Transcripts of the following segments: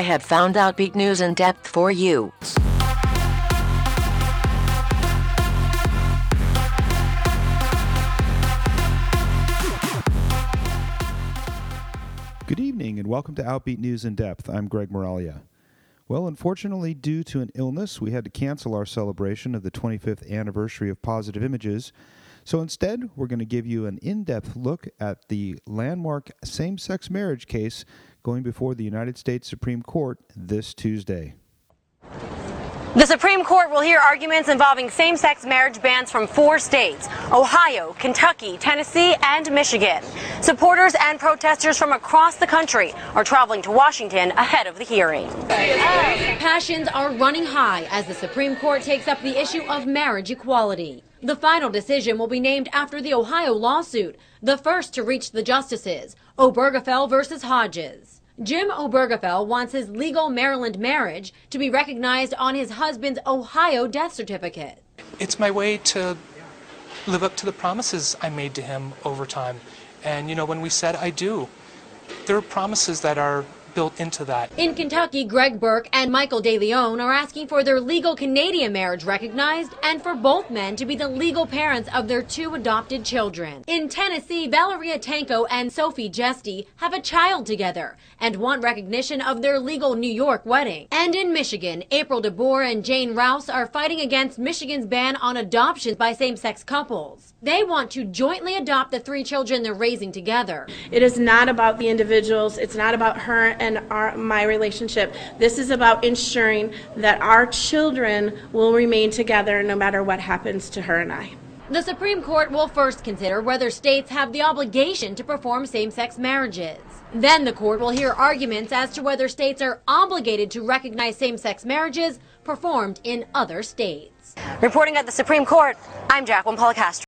I have found Outbeat News in depth for you. Good evening and welcome to Outbeat News in Depth. I'm Greg Moralia. Well, unfortunately, due to an illness, we had to cancel our celebration of the 25th anniversary of Positive Images. So instead, we're going to give you an in depth look at the landmark same sex marriage case going before the United States Supreme Court this Tuesday. The Supreme Court will hear arguments involving same sex marriage bans from four states Ohio, Kentucky, Tennessee, and Michigan. Supporters and protesters from across the country are traveling to Washington ahead of the hearing. Passions are running high as the Supreme Court takes up the issue of marriage equality. The final decision will be named after the Ohio lawsuit, the first to reach the justices, Obergefell versus Hodges. Jim Obergefell wants his legal Maryland marriage to be recognized on his husband's Ohio death certificate. It's my way to live up to the promises I made to him over time. And, you know, when we said I do, there are promises that are built into that. In Kentucky, Greg Bourke and Michael DeLeon are asking for their legal Canadian marriage recognized and for both men to be the legal parents of their two adopted children. In Tennessee, Valeria Tanco and Sophy Jesty have a child together and want recognition of their legal New York wedding. And in Michigan, April DeBoer and Jayne Rowse are fighting against Michigan's ban on adoptions by same-sex couples. They want to jointly adopt the three children they're raising together. It is not about the individuals. It's not about her and our, my relationship. This is about ensuring that our children will remain together no matter what happens to her and I. The Supreme Court will first consider whether states have the obligation to perform same-sex marriages. Then the court will hear arguments as to whether states are obligated to recognize same-sex marriages performed in other states. Reporting at the Supreme Court, I'm Jacqueline Policastro.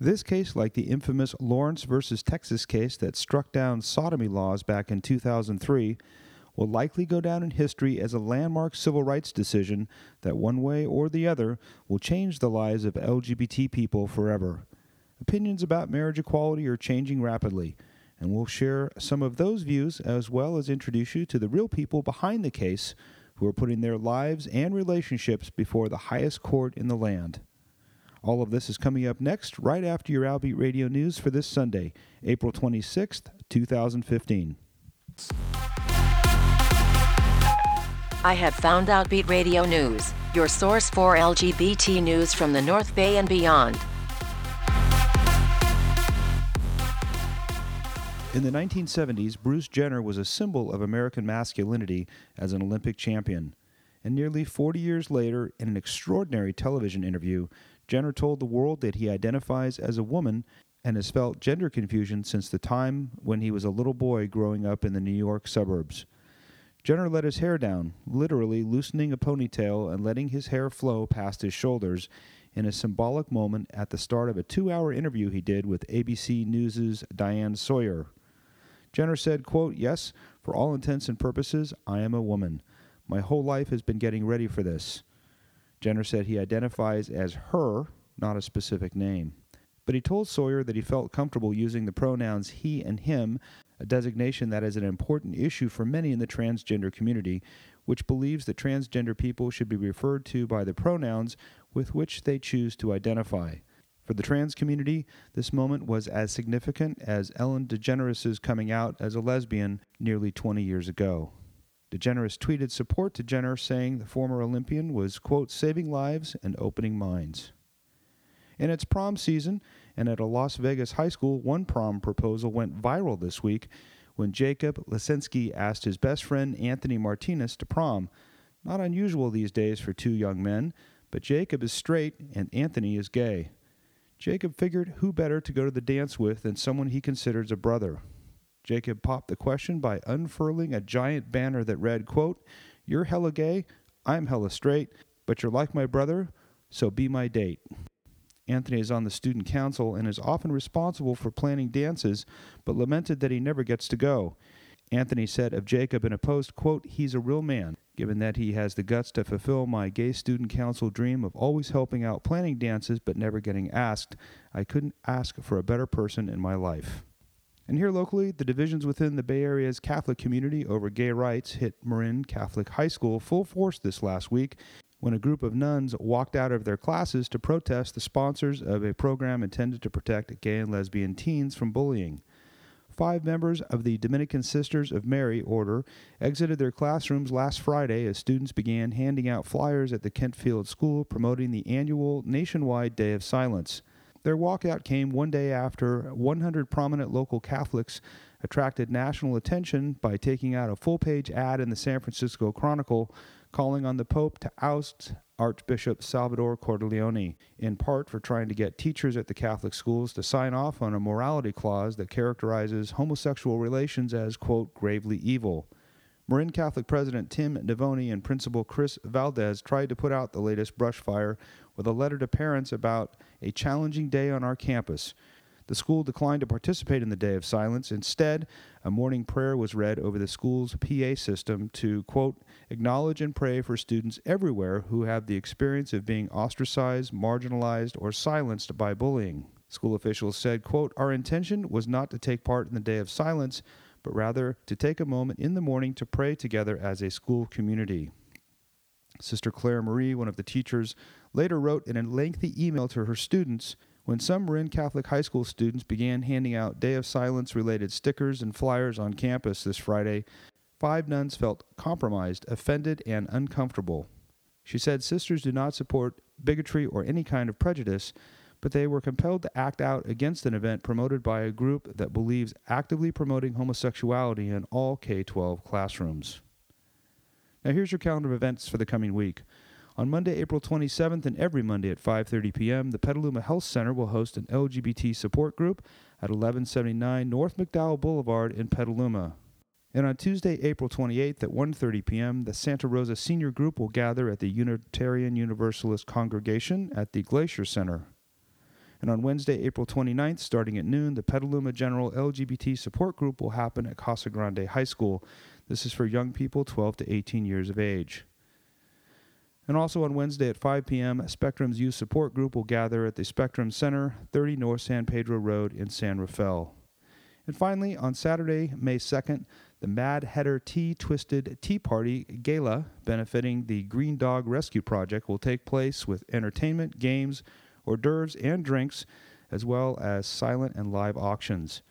This case, like the infamous Lawrence versus Texas case that struck down sodomy laws back in 2003, will likely go down in history as a landmark civil rights decision that, one way or the other, will change the lives of LGBT people forever. Opinions about marriage equality are changing rapidly, and we'll share some of those views as well as introduce you to the real people behind the case who are putting their lives and relationships before the highest court in the land. All of this is coming up next, right after your Outbeat Radio News for this Sunday, April 26th, 2015. I have found Outbeat Radio News, your source for LGBT news from the North Bay and beyond. In the 1970s, Bruce Jenner was a symbol of American masculinity as an Olympic champion. And nearly 40 years later, in an extraordinary television interview, Jenner told the world that he identifies as a woman and has felt gender confusion since the time when he was a little boy growing up in the New York suburbs. Jenner let his hair down, literally loosening a ponytail and letting his hair flow past his shoulders in a symbolic moment at the start of a two hour interview he did with ABC News' Diane Sawyer. Jenner said, quote, Yes, for all intents and purposes, I am a woman. My whole life has been getting ready for this. Jenner said he identifies as her, not a specific name. But he told Sawyer that he felt comfortable using the pronouns he and him, a designation that is an important issue for many in the transgender community, which believes that transgender people should be referred to by the pronouns with which they choose to identify. For the trans community, this moment was as significant as Ellen DeGeneres' coming out as a lesbian nearly 20 years ago. DeGeneres tweeted support to Jenner, saying the former Olympian was, quote, saving lives and opening minds. In its prom season, and at a Las Vegas high school, one prom proposal went viral this week when Jacob Lescenski asked his best friend Anthony Martinez to prom. Not unusual these days for two young men, but Jacob is straight and Anthony is gay. Jacob figured who better to go to the dance with than someone he considers a brother. Jacob popped the question by unfurling a giant banner that read, quote, You're hella gay, I'm hella straight, but you're like my brother, so be my date. Anthony is on the student council and is often responsible for planning dances, but lamented that he never gets to go. Anthony said of Jacob in a post, quote, He's a real man, given that he has the guts to fulfill my gay student council dream of always helping out planning dances but never getting asked. I couldn't ask for a better person in my life. And here locally, the divisions within the Bay Area's Catholic community over gay rights hit Marin Catholic High School full force this last week when a group of nuns walked out of their classes to protest the sponsors of a program intended to protect gay and lesbian teens from bullying. Five members of the Dominican Sisters of Mary Order exited their classrooms last Friday as students began handing out flyers at the Kentfield School promoting the annual nationwide Day of Silence. Their walkout came one day after 100 prominent local Catholics attracted national attention by taking out a full page ad in the San Francisco Chronicle calling on the Pope to oust Archbishop Salvador Cordileone, in part for trying to get teachers at the Catholic schools to sign off on a morality clause that characterizes homosexual relations as, quote, gravely evil. Marin Catholic President Tim Navoni and Principal Chris Valdez tried to put out the latest brush fire with a letter to parents about a challenging day on our campus. The school declined to participate in the Day of Silence. Instead, a morning prayer was read over the school's PA system to, quote, acknowledge and pray for students everywhere who have the experience of being ostracized, marginalized, or silenced by bullying. School officials said, quote, Our intention was not to take part in the Day of Silence, but rather to take a moment in the morning to pray together as a school community. Sister Claire Marie, one of the teachers, later wrote in a lengthy email to her students when some Marin Catholic High School students began handing out Day of Silence related stickers and flyers on campus this Friday, five nuns felt compromised, offended, and uncomfortable. She said sisters do not support bigotry or any kind of prejudice, but they were compelled to act out against an event promoted by a group that believes actively promoting homosexuality in all K 12 classrooms. Now here's your calendar of events for the coming week. On Monday, April 27th and every Monday at 5:30 p.m., the Petaluma Health Center will host an LGBT support group at 1179 North McDowell Boulevard in Petaluma. And on Tuesday, April 28th at 1:30 p.m., the Santa Rosa Senior Group will gather at the Unitarian Universalist Congregation at the Glaser Center. And on Wednesday, April 29th, starting at noon, the Petaluma General LGBT Support Group will happen at Casa Grande High School. This is for young people 12 to 18 years of age. And also on Wednesday at 5 p.m., Spectrum's Youth Support Group will gather at the Spectrum Center, 30 North San Pedro Road in San Rafael. And finally, on Saturday, May 2nd, the Mad Hatter Tea Twisted Tea Party Gala, benefiting the Green Dog Rescue Project, will take place with entertainment, games, hors d'oeuvres, and drinks, as well as silent and live auctions.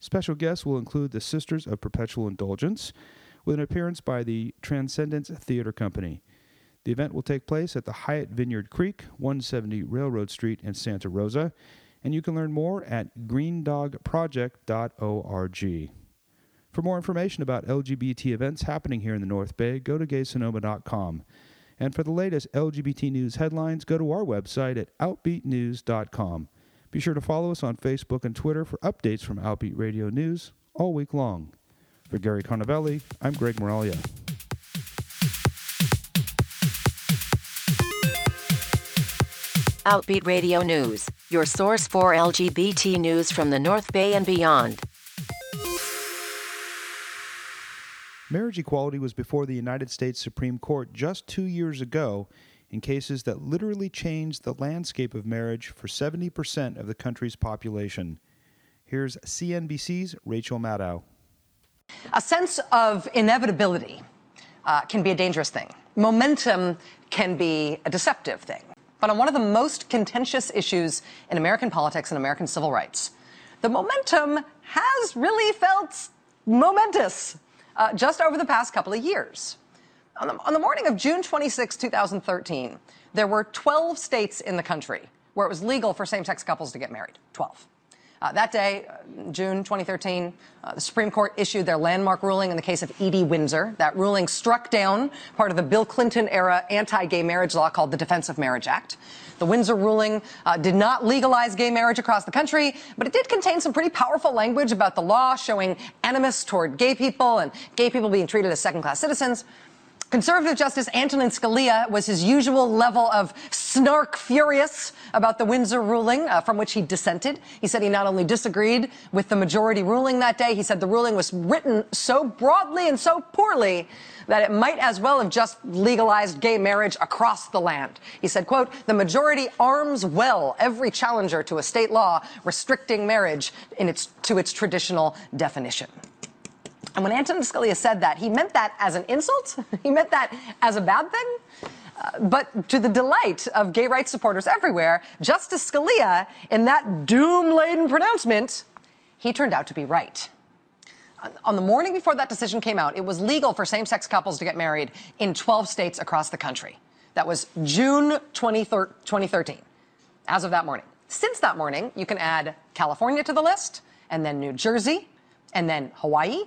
Special guests will include the Sisters of Perpetual Indulgence, with an appearance by the Transcendence Theater Company. The event will take place at the Hyatt Vineyard Creek, 170 Railroad Street in Santa Rosa, and you can learn more at greendogproject.org. For more information about LGBT events happening here in the North Bay, go to gaysonoma.com. And for the latest LGBT news headlines, go to our website at outbeatnews.com. Be sure to follow us on Facebook and Twitter for updates from Outbeat Radio News all week long. For Gary Carnavelli, I'm Greg Moralia. Outbeat Radio News, your source for LGBT news from the North Bay and beyond. Marriage equality was before the United States Supreme Court just two years ago in cases that literally changed the landscape of marriage for 70% of the country's population. Here's CNBC's Rachel Maddow. A sense of inevitability uh, can be a dangerous thing. Momentum can be a deceptive thing. But on one of the most contentious issues in American politics and American civil rights, the momentum has really felt momentous uh, just over the past couple of years. On the, on the morning of June 26, 2013, there were 12 states in the country where it was legal for same sex couples to get married. 12. Uh, that day, uh, June 2013, uh, the Supreme Court issued their landmark ruling in the case of Edie Windsor. That ruling struck down part of the Bill Clinton era anti gay marriage law called the Defense of Marriage Act. The Windsor ruling uh, did not legalize gay marriage across the country, but it did contain some pretty powerful language about the law showing animus toward gay people and gay people being treated as second class citizens. Conservative Justice Antonin Scalia was his usual level of snark furious about the Windsor ruling uh, from which he dissented. He said he not only disagreed with the majority ruling that day, he said the ruling was written so broadly and so poorly that it might as well have just legalized gay marriage across the land. He said, quote, the majority arms well every challenger to a state law restricting marriage in its, to its traditional definition. And when Antonin Scalia said that, he meant that as an insult. he meant that as a bad thing. Uh, but to the delight of gay rights supporters everywhere, Justice Scalia, in that doom laden pronouncement, he turned out to be right. On the morning before that decision came out, it was legal for same sex couples to get married in 12 states across the country. That was June 2013, as of that morning. Since that morning, you can add California to the list, and then New Jersey, and then Hawaii,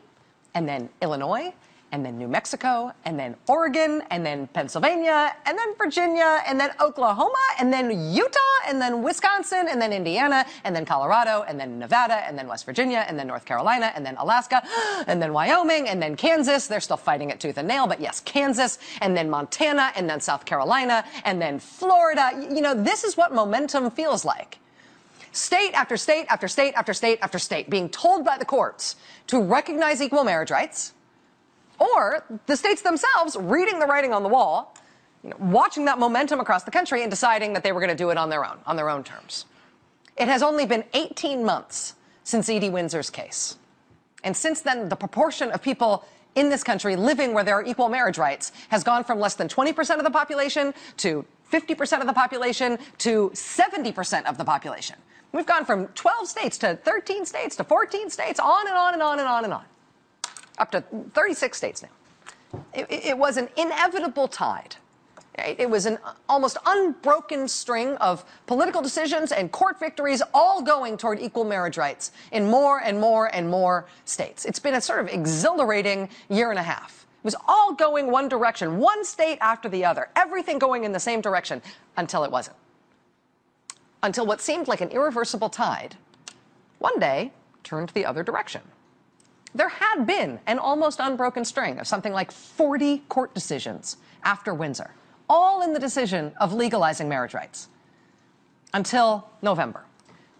and then Illinois, and then New Mexico, and then Oregon, and then Pennsylvania, and then Virginia, and then Oklahoma, and then Utah, and then Wisconsin, and then Indiana, and then Colorado, and then Nevada, and then West Virginia, and then North Carolina, and then Alaska, and then Wyoming, and then Kansas. They're still fighting it tooth and nail, but yes, Kansas, and then Montana, and then South Carolina, and then Florida. You know, this is what momentum feels like state after state after state after state after state being told by the courts to recognize equal marriage rights, or the states themselves reading the writing on the wall, you know, watching that momentum across the country and deciding that they were going to do it on their own, on their own terms. It has only been 18 months since Edie Windsor's case. And since then, the proportion of people in this country living where there are equal marriage rights has gone from less than 20% of the population to 50% of the population to 70% of the population. We've gone from 12 states to 13 states to 14 states, on and on and on and on and on, up to 36 states now. It, it was an inevitable tide. It was an almost unbroken string of political decisions and court victories all going toward equal marriage rights in more and more and more states. It's been a sort of exhilarating year and a half. It was all going one direction, one state after the other, everything going in the same direction until it wasn't until what seemed like an irreversible tide one day turned the other direction. There had been an almost unbroken string of something like 40 court decisions after Windsor, all in the decision of legalizing marriage rights. Until November.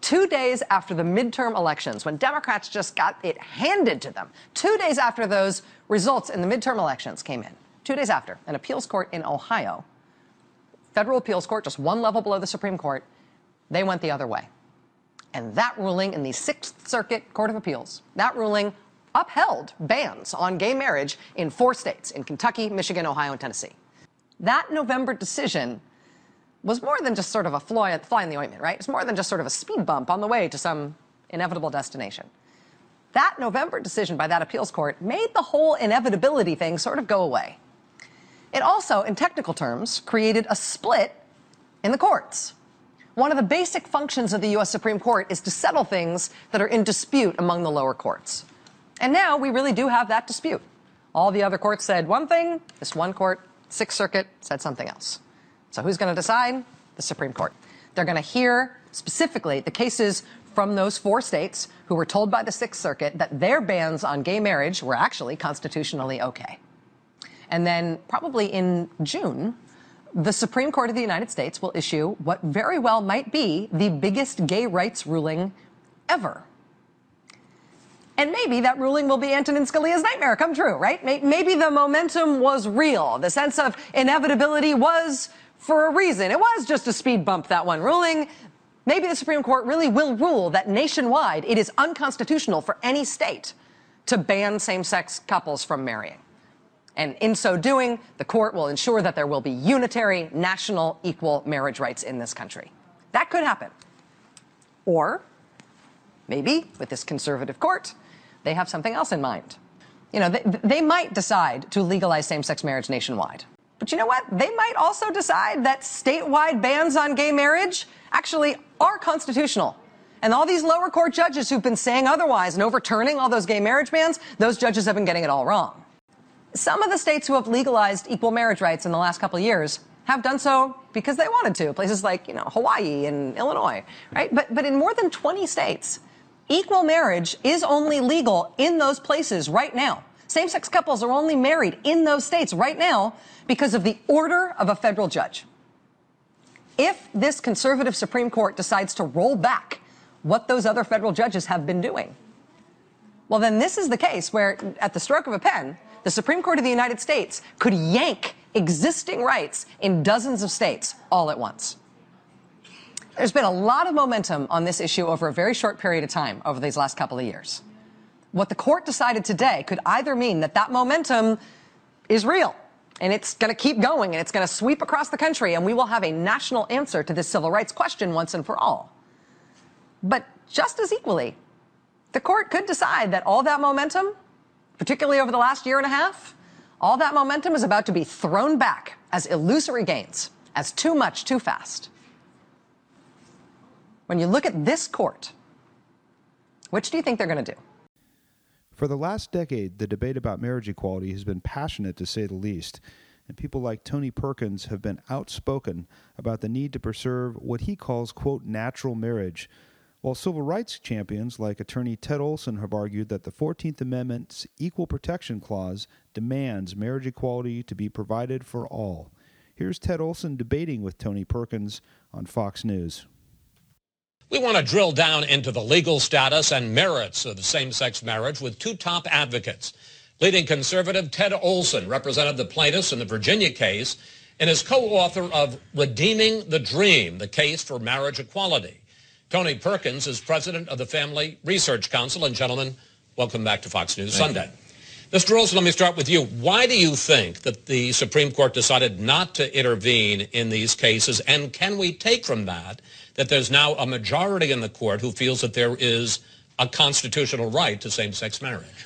Two days after the midterm elections, when Democrats just got it handed to them, two days after those results in the midterm elections came in, two days after, an appeals court in Ohio, federal appeals court, just one level below the Supreme Court, they went the other way. And that ruling in the Sixth Circuit Court of Appeals, that ruling upheld bans on gay marriage in four states in Kentucky, Michigan, Ohio, and Tennessee. That November decision was more than just sort of a fly, fly in the ointment, right? It's more than just sort of a speed bump on the way to some inevitable destination. That November decision by that appeals court made the whole inevitability thing sort of go away. It also, in technical terms, created a split in the courts. One of the basic functions of the U.S. Supreme Court is to settle things that are in dispute among the lower courts. And now we really do have that dispute. All the other courts said one thing, this one court, Sixth Circuit, said something else. So who's going to decide? The Supreme Court. They're going to hear specifically the cases from those four states who were told by the Sixth Circuit that their bans on gay marriage were actually constitutionally okay. And then, probably in June, the Supreme Court of the United States will issue what very well might be the biggest gay rights ruling ever. And maybe that ruling will be Antonin Scalia's nightmare come true, right? Maybe the momentum was real. The sense of inevitability was for a reason. It was just a speed bump, that one ruling. Maybe the Supreme Court really will rule that nationwide it is unconstitutional for any state to ban same sex couples from marrying. And in so doing, the court will ensure that there will be unitary, national, equal marriage rights in this country. That could happen. Or maybe with this conservative court, they have something else in mind. You know, they, they might decide to legalize same sex marriage nationwide. But you know what? They might also decide that statewide bans on gay marriage actually are constitutional. And all these lower court judges who've been saying otherwise and overturning all those gay marriage bans, those judges have been getting it all wrong. Some of the states who have legalized equal marriage rights in the last couple of years have done so because they wanted to. Places like, you know, Hawaii and Illinois, right? But, but in more than 20 states, equal marriage is only legal in those places right now. Same-sex couples are only married in those states right now because of the order of a federal judge. If this conservative Supreme Court decides to roll back what those other federal judges have been doing, well, then this is the case where, at the stroke of a pen, the Supreme Court of the United States could yank existing rights in dozens of states all at once. There's been a lot of momentum on this issue over a very short period of time over these last couple of years. What the court decided today could either mean that that momentum is real and it's going to keep going and it's going to sweep across the country and we will have a national answer to this civil rights question once and for all. But just as equally, the court could decide that all that momentum, particularly over the last year and a half, all that momentum is about to be thrown back as illusory gains, as too much too fast. When you look at this court, which do you think they're going to do? For the last decade, the debate about marriage equality has been passionate to say the least, and people like Tony Perkins have been outspoken about the need to preserve what he calls, quote, natural marriage while civil rights champions like attorney Ted Olson have argued that the 14th Amendment's Equal Protection Clause demands marriage equality to be provided for all. Here's Ted Olson debating with Tony Perkins on Fox News. We want to drill down into the legal status and merits of same-sex marriage with two top advocates. Leading conservative Ted Olson represented the plaintiffs in the Virginia case and is co-author of Redeeming the Dream, the case for marriage equality. Tony Perkins is president of the Family Research Council. And gentlemen, welcome back to Fox News Thank Sunday. You. Mr. Olson, let me start with you. Why do you think that the Supreme Court decided not to intervene in these cases? And can we take from that that there's now a majority in the court who feels that there is a constitutional right to same-sex marriage?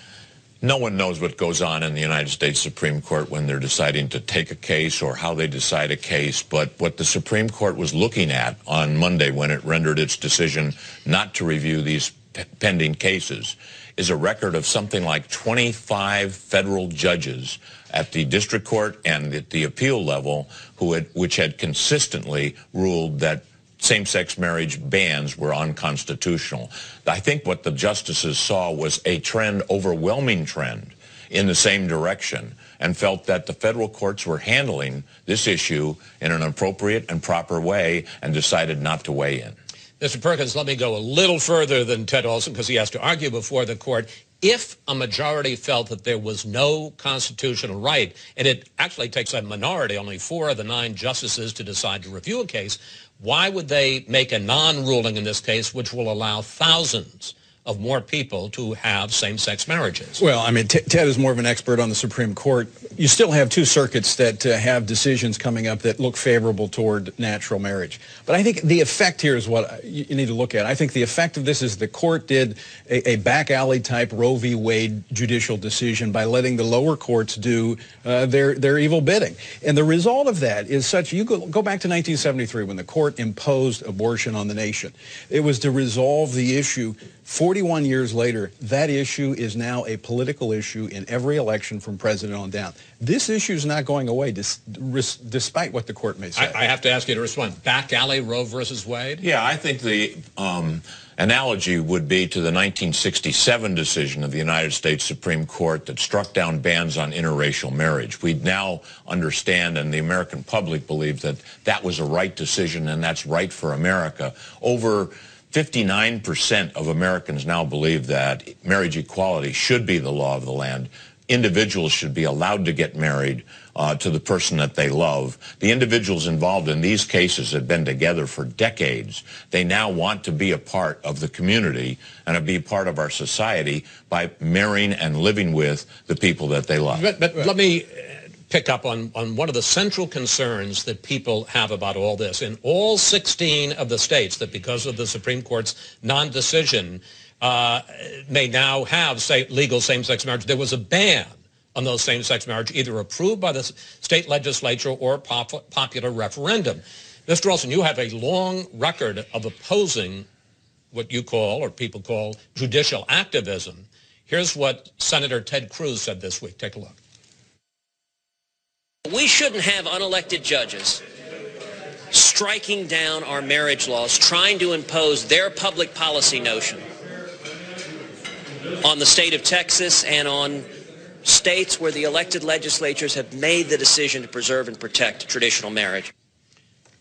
No one knows what goes on in the United States Supreme Court when they're deciding to take a case or how they decide a case. But what the Supreme Court was looking at on Monday when it rendered its decision not to review these pending cases is a record of something like 25 federal judges at the district court and at the appeal level who had, which had consistently ruled that same-sex marriage bans were unconstitutional. I think what the justices saw was a trend, overwhelming trend, in the same direction and felt that the federal courts were handling this issue in an appropriate and proper way and decided not to weigh in. Mr. Perkins, let me go a little further than Ted Olson because he has to argue before the court. If a majority felt that there was no constitutional right, and it actually takes a minority, only four of the nine justices, to decide to review a case, why would they make a non-ruling in this case which will allow thousands of more people to have same-sex marriages. Well, I mean, Ted is more of an expert on the Supreme Court. You still have two circuits that uh, have decisions coming up that look favorable toward natural marriage. But I think the effect here is what you need to look at. I think the effect of this is the court did a, a back alley type Roe v. Wade judicial decision by letting the lower courts do uh, their, their evil bidding. And the result of that is such, you go, go back to 1973 when the court imposed abortion on the nation. It was to resolve the issue 41 years later, that issue is now a political issue in every election from president on down. This issue is not going away, dis despite what the court may say. I, I, have to ask you to respond. Back alley Roe versus Wade? Yeah, I think the um, analogy would be to the 1967 decision of the United States Supreme Court that struck down bans on interracial marriage. We now understand, and the American public believe that that was a right decision, and that's right for America. Over 59% of Americans now believe that marriage equality should be the law of the land. Individuals should be allowed to get married uh, to the person that they love. The individuals involved in these cases have been together for decades. They now want to be a part of the community and to be part of our society by marrying and living with the people that they love. But, but let me pick up on, on one of the central concerns that people have about all this. In all 16 of the states that because of the Supreme Court's non-decision uh, may now have say, legal same-sex marriage, there was a ban on those same-sex marriage, either approved by the state legislature or pop popular referendum. Mr. Olson, you have a long record of opposing what you call, or people call, judicial activism. Here's what Senator Ted Cruz said this week. Take a look. We shouldn't have unelected judges striking down our marriage laws, trying to impose their public policy notion on the state of Texas and on states where the elected legislatures have made the decision to preserve and protect traditional marriage.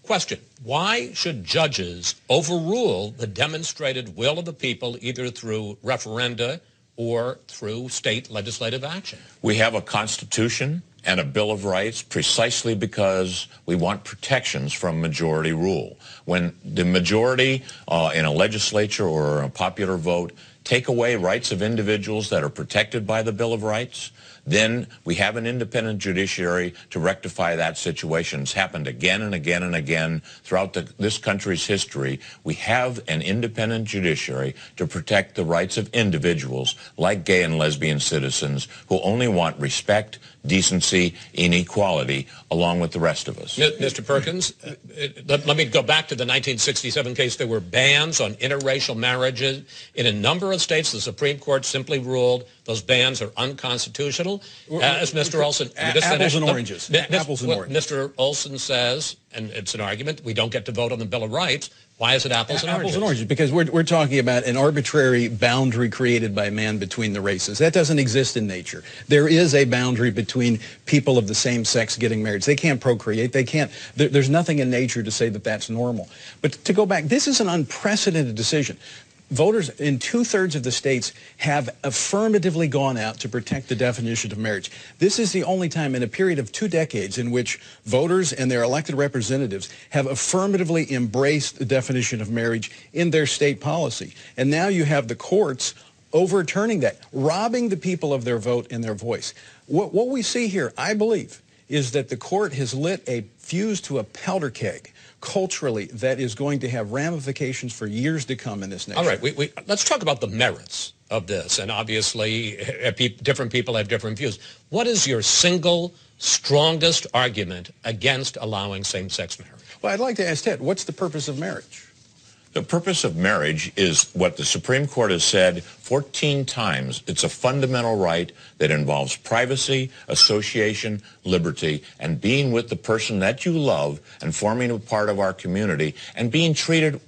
Question. Why should judges overrule the demonstrated will of the people either through referenda or through state legislative action? We have a constitution and a Bill of Rights precisely because we want protections from majority rule. When the majority uh, in a legislature or a popular vote take away rights of individuals that are protected by the Bill of Rights, then we have an independent judiciary to rectify that situation. It's happened again and again and again throughout the, this country's history. We have an independent judiciary to protect the rights of individuals like gay and lesbian citizens who only want respect, decency, and equality along with the rest of us. Mr. Perkins, uh, let, let, me go back to the 1967 case. There were bans on interracial marriages. In a number of states, the Supreme Court simply ruled those bans are unconstitutional. Uh, as Mr. Olson... apples and oranges. apples and oranges. Mr. Olson says, and it's an argument, we don't get to vote on the Bill of Rights. Why is it apples and apples oranges? and oranges, because we're, we're talking about an arbitrary boundary created by man between the races. That doesn't exist in nature. There is a boundary between people of the same sex getting married. They can't procreate. They can't, there, there's nothing in nature to say that that's normal. But to go back, this is an unprecedented decision voters in two-thirds of the states have affirmatively gone out to protect the definition of marriage. This is the only time in a period of two decades in which voters and their elected representatives have affirmatively embraced the definition of marriage in their state policy. And now you have the courts overturning that, robbing the people of their vote and their voice. What, what we see here, I believe, is that the court has lit a fuse to a powder keg culturally that is going to have ramifications for years to come in this nation. All right, we, we, let's talk about the merits of this. And obviously, eh, eh, different people have different views. What is your single strongest argument against allowing same-sex marriage? Well, I'd like to ask Ted, what's the purpose of marriage? The purpose of marriage is what the Supreme Court has said 14 times. It's a fundamental right that involves privacy, association, liberty, and being with the person that you love and forming a part of our community and being treated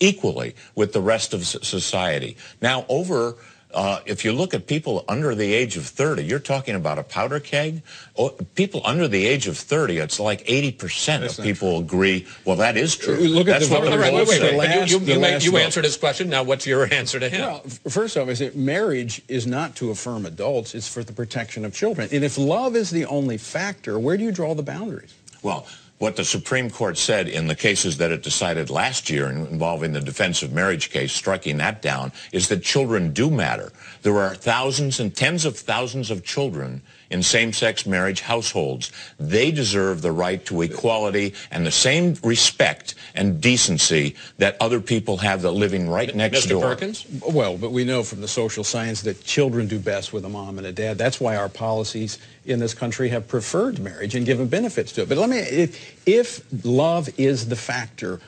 equally with the rest of society. Now, over uh, if you look at people under the age of 30, you're talking about a powder keg. Oh, people under the age of 30, it's like 80% That's of people true. agree, well, that is true. Look That's at the what wait, wait, wait. Last, you, you, you, you answered his question. Now, what's your answer to him? Well, first off, is that marriage is not to affirm adults. It's for the protection of children. And if love is the only factor, where do you draw the boundaries? Well, what the Supreme Court said in the cases that it decided last year involving the defense of marriage case, striking that down, is that children do matter. There are thousands and tens of thousands of children in same-sex marriage households. They deserve the right to equality and the same respect and decency that other people have that living right next Mr. door. Mr. Perkins? Well, but we know from the social science that children do best with a mom and a dad. That's why our policies in this country have preferred marriage and given benefits to it. But let me, if, if love is the factor,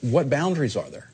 what boundaries are there?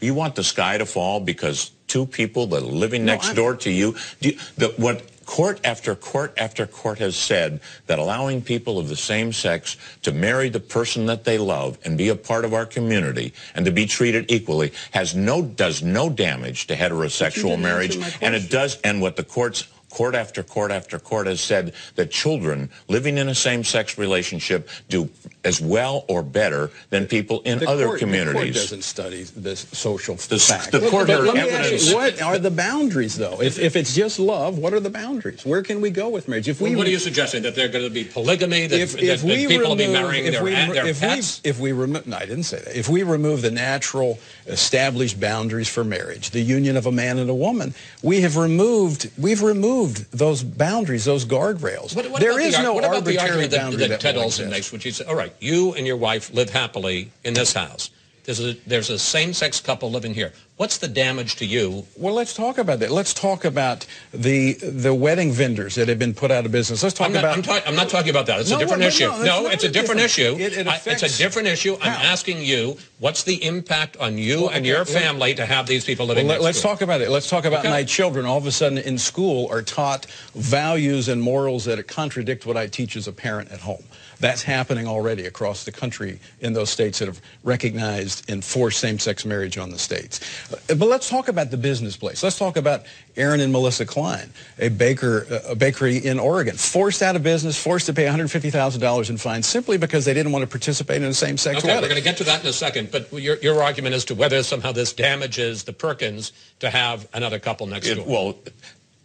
You want the sky to fall because two people that are living no, next I'm, door to you, you the, what Court after court after court has said that allowing people of the same sex to marry the person that they love and be a part of our community and to be treated equally has no does no damage to heterosexual marriage. and it does and what the courts court after court after court has said that children living in a same-sex relationship do as well or better than people in the other court, communities. The court doesn't study this social the, fact. The court but, but evidence. You, what are the boundaries, though? If, if it's just love, what are the boundaries? Where can we go with marriage? If we, well, what are you suggesting? That they're going to be polygamy? That, if, that, if that we people remove, will be marrying their, we, their if pets? We, if we remove, no, I didn't say that. If we remove the natural established boundaries for marriage, the union of a man and a woman, we have removed, we've removed those boundaries, those guardrails. What, what there is the, no what arbitrary the argument boundary that, that, Ted Olson makes, which he said, all right, you and your wife live happily in this house. There's a, there's a same-sex couple living here. What's the damage to you? Well, let's talk about that. Let's talk about the the wedding vendors that have been put out of business. Let's talk I'm not, about. I'm, ta- I'm, not talking about that. It's no, a different no, issue. No, no it's a different, different, issue. It, it affects, I, it's a different issue. How? I'm asking you, what's the impact on you well, and your family to have these people living well, Let's door? talk about it. Let's talk about okay. my children. All of a sudden, in school, are taught values and morals that contradict what I teach as a parent at home. That's happening already across the country in those states that have recognized and forced same-sex marriage on the states. Uh, but let's talk about the business place. Let's talk about Aaron and Melissa Klein, a baker, uh, a bakery in Oregon, forced out of business, forced to pay $150,000 in fines simply because they didn't want to participate in a same-sex okay, wedding. we're going to get to that in a second. But your, your argument as to whether somehow this damages the Perkins to have another couple next It- door. well,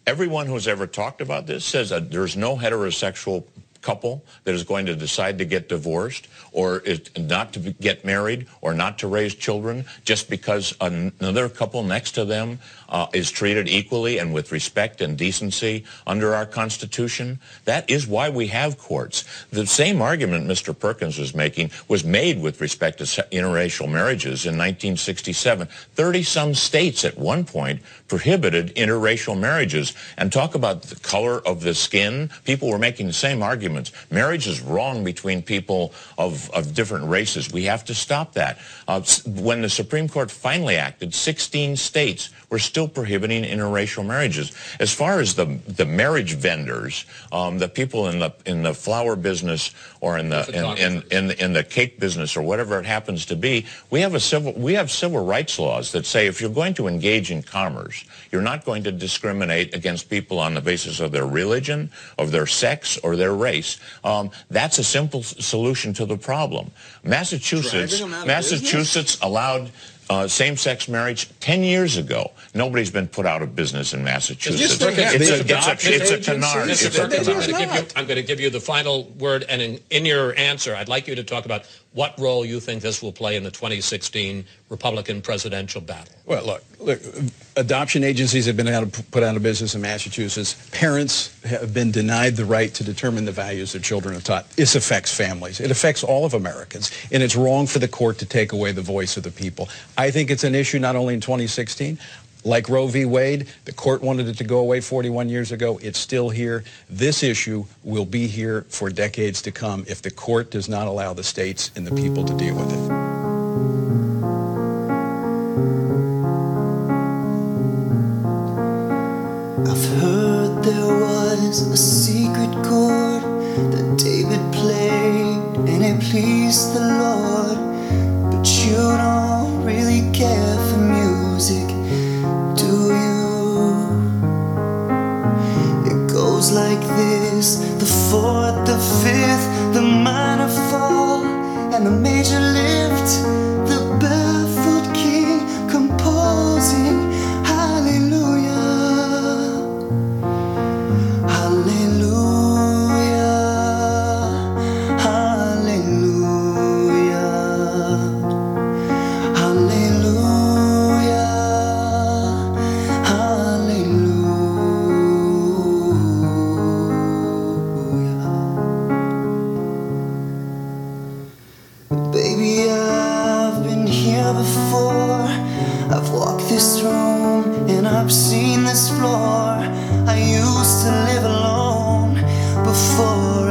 everyone who's ever talked about this says that there's no heterosexual couple that is going to decide to get divorced or not to get married or not to raise children just because another couple next to them uh, is treated equally and with respect and decency under our Constitution. That is why we have courts. The same argument Mr. Perkins was making was made with respect to interracial marriages in 1967. 30-some states at one point prohibited interracial marriages. And talk about the color of the skin. People were making the same arguments. Marriage is wrong between people of, of different races. We have to stop that. Uh, when the Supreme Court finally acted, 16 states were still prohibiting interracial marriages. As far as the the marriage vendors, um, the people in the in the flower business or in the in, in, in, in the cake business or whatever it happens to be, we have a civil we have civil rights laws that say if you're going to engage in commerce, you're not going to discriminate against people on the basis of their religion, of their sex, or their race. Um, that's a simple solution to the problem. Massachusetts Driving them out of Massachusetts allowed uh, same-sex marriage 10 years ago. Nobody's been put out of business in Massachusetts. still have It's a, it's a, it's a canard. It's a I'm canard. going, to give you, I'm going to give you the final word, and in, in your answer, I'd like you to talk about what role you think this will play in the 2016 Republican presidential battle. Well, look, look, adoption agencies have been out of, put out of business in Massachusetts. Parents have been denied the right to determine the values their children are taught. This affects families. It affects all of Americans. And it's wrong for the court to take away the voice of the people. I think it's an issue not only in 2016, like Roe v. Wade, the court wanted it to go away 41 years ago. It's still here. This issue will be here for decades to come if the court does not allow the states and the people to deal with it. I've heard there was a secret chord that David played and it pleased the Lord. But you don't like this the fourth, the fifth, the minor fall, and the major lift. I've seen this floor. I used to live alone before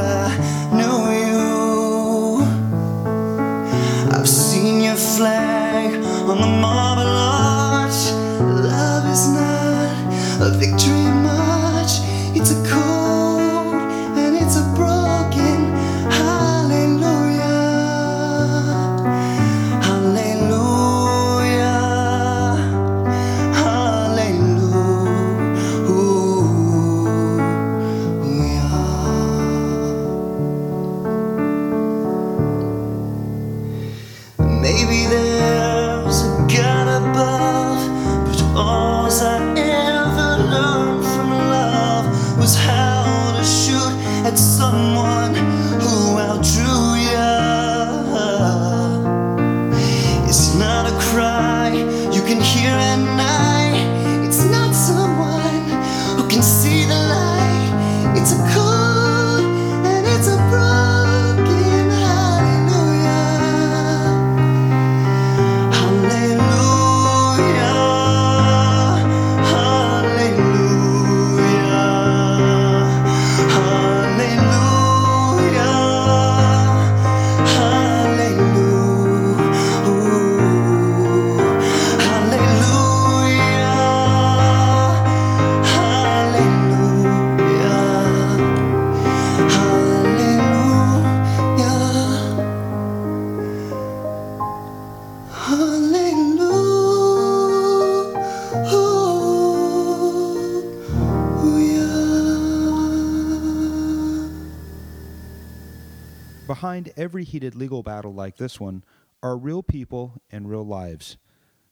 every heated legal battle like this one are real people and real lives.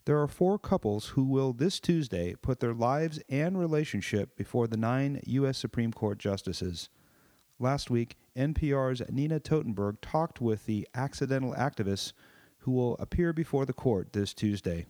There are four couples who will this Tuesday put their lives and relationship before the nine U.S. Supreme Court justices. Last week, NPR's Nina Totenberg talked with the accidental activists who will appear before the court this Tuesday.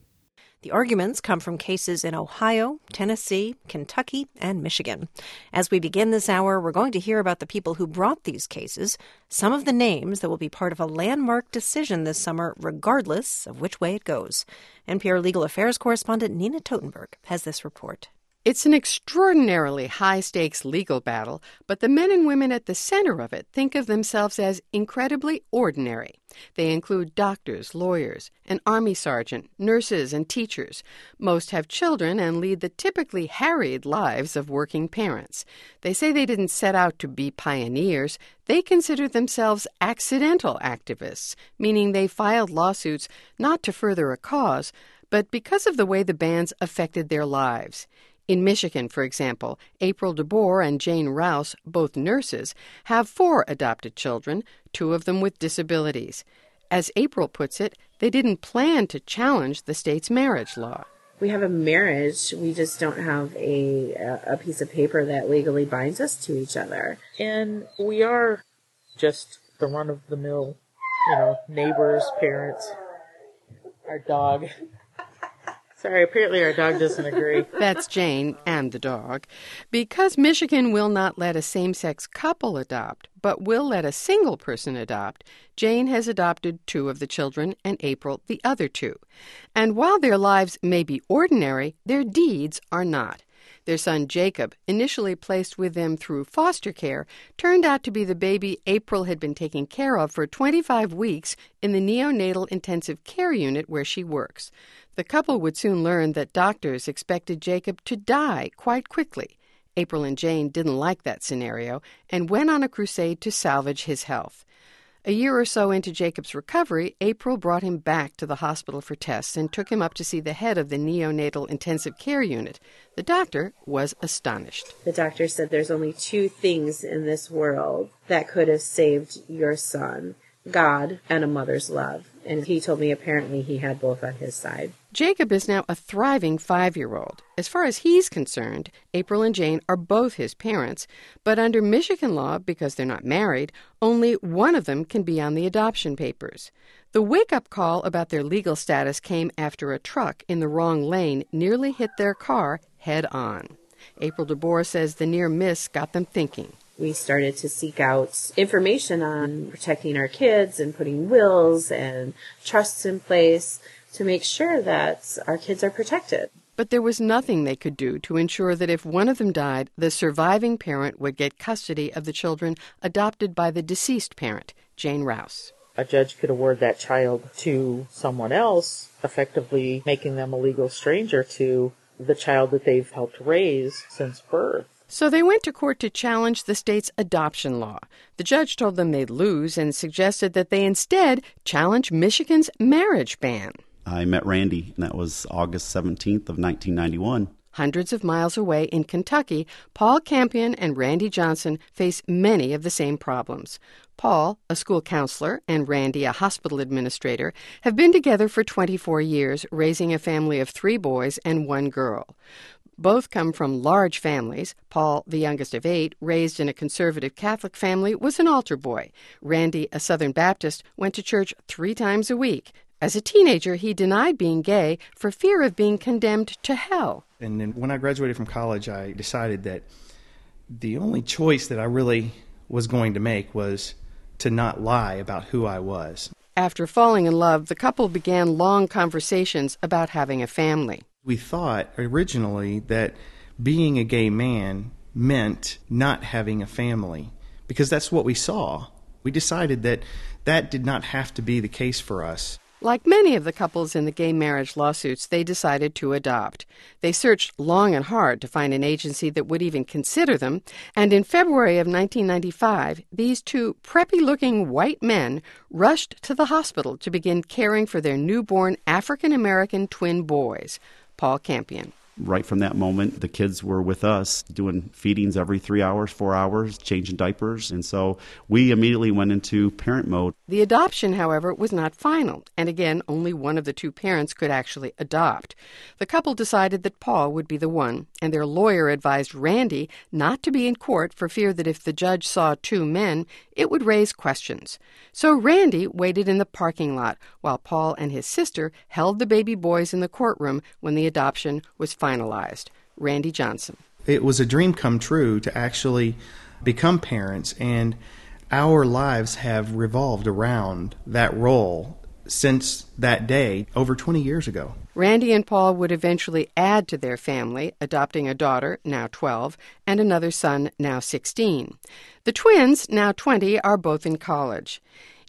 The arguments come from cases in Ohio, Tennessee, Kentucky, and Michigan. As we begin this hour, we're going to hear about the people who brought these cases, some of the names that will be part of a landmark decision this summer, regardless of which way it goes. NPR legal affairs correspondent Nina Totenberg has this report. It's an extraordinarily high stakes legal battle, but the men and women at the center of it think of themselves as incredibly ordinary. They include doctors, lawyers, an army sergeant, nurses, and teachers. Most have children and lead the typically harried lives of working parents. They say they didn't set out to be pioneers. They consider themselves accidental activists, meaning they filed lawsuits not to further a cause, but because of the way the bans affected their lives. In Michigan, for example, April DeBoer and Jayne Rowse, both nurses, have four adopted children, two of them with disabilities. As April puts it, they didn't plan to challenge the state's marriage law. We have a marriage, we just don't have a, a piece of paper that legally binds us to each other. And we are just the run of the mill, you know, neighbors, parents, our dog. Sorry, apparently our dog doesn't agree. That's Jayne and the dog. Because Michigan will not let a same sex couple adopt, but will let a single person adopt, Jayne has adopted two of the children and April the other two. And while their lives may be ordinary, their deeds are not. Their son Jacob, initially placed with them through foster care, turned out to be the baby April had been taking care of for 25 weeks in the neonatal intensive care unit where she works. The couple would soon learn that doctors expected Jacob to die quite quickly. April and Jayne didn't like that scenario and went on a crusade to salvage his health. A year or so into Jacob's recovery, April brought him back to the hospital for tests and took him up to see the head of the neonatal intensive care unit. The doctor was astonished. The doctor said there's only two things in this world that could have saved your son God and a mother's love. And he told me apparently he had both on his side. Jacob is now a thriving five year old. As far as he's concerned, April and Jayne are both his parents, but under Michigan law, because they're not married, only one of them can be on the adoption papers. The wake up call about their legal status came after a truck in the wrong lane nearly hit their car head on. April DeBoer says the near miss got them thinking we started to seek out information on protecting our kids and putting wills and trusts in place to make sure that our kids are protected. But there was nothing they could do to ensure that if one of them died, the surviving parent would get custody of the children adopted by the deceased parent, Jayne Rowse. A judge could award that child to someone else, effectively making them a legal stranger to the child that they've helped raise since birth. So they went to court to challenge the state's adoption law. The judge told them they'd lose and suggested that they instead challenge Michigan's marriage ban. I met Randy, and that was August 17th of 1991. Hundreds of miles away in Kentucky, Paul Campion and Randy Johnson face many of the same problems. Paul, a school counselor, and Randy, a hospital administrator, have been together for 24 years, raising a family of three boys and one girl. Both come from large families. Paul, the youngest of eight, raised in a conservative Catholic family, was an altar boy. Randy, a Southern Baptist, went to church three times a week. As a teenager, he denied being gay for fear of being condemned to hell. And then when I graduated from college, I decided that the only choice that I really was going to make was to not lie about who I was. After falling in love, the couple began long conversations about having a family. We thought originally that being a gay man meant not having a family because that's what we saw. We decided that that did not have to be the case for us. Like many of the couples in the gay marriage lawsuits, they decided to adopt. They searched long and hard to find an agency that would even consider them, and in February of 1995, these two preppy looking white men rushed to the hospital to begin caring for their newborn African American twin boys. Paul Campion. Right from that moment, the kids were with us doing feedings every three hours, four hours, changing diapers. And so we immediately went into parent mode. The adoption, however, was not final, and again, only one of the two parents could actually adopt. The couple decided that Paul would be the one, and their lawyer advised Randy not to be in court for fear that if the judge saw two men, it would raise questions. So Randy waited in the parking lot while Paul and his sister held the baby boys in the courtroom when the adoption was finalized. Randy Johnson. It was a dream come true to actually become parents, and our lives have revolved around that role since that day over 20 years ago. Randy and Paul would eventually add to their family, adopting a daughter, now 12, and another son, now 16. The twins, now 20, are both in college.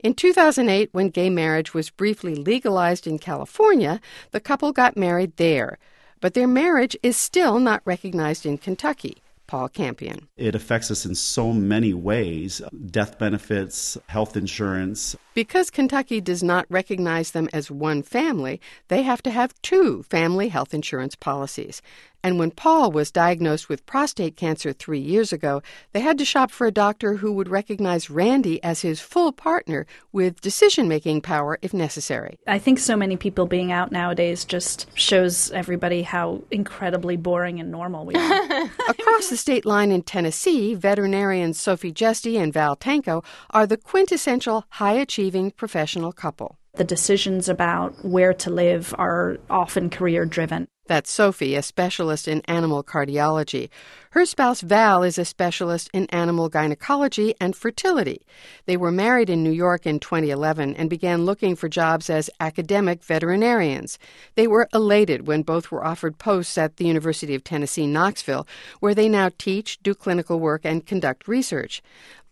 In 2008, when gay marriage was briefly legalized in California, the couple got married there. But their marriage is still not recognized in Kentucky. Paul Campion. It affects us in so many ways death benefits, health insurance. Because Kentucky does not recognize them as one family, they have to have two family health insurance policies. And when Paul was diagnosed with prostate cancer three years ago, they had to shop for a doctor who would recognize Randy as his full partner with decision making power if necessary. I think so many people being out nowadays just shows everybody how incredibly boring and normal we are. Across the state line in Tennessee, veterinarians Sophy Jesty and Val Tanco are the quintessential high achieving professional couple. The decisions about where to live are often career driven. That's Sophy, a specialist in animal cardiology. Her spouse Val is a specialist in animal gynecology and fertility. They were married in New York in 2011 and began looking for jobs as academic veterinarians. They were elated when both were offered posts at the University of Tennessee, Knoxville, where they now teach, do clinical work, and conduct research.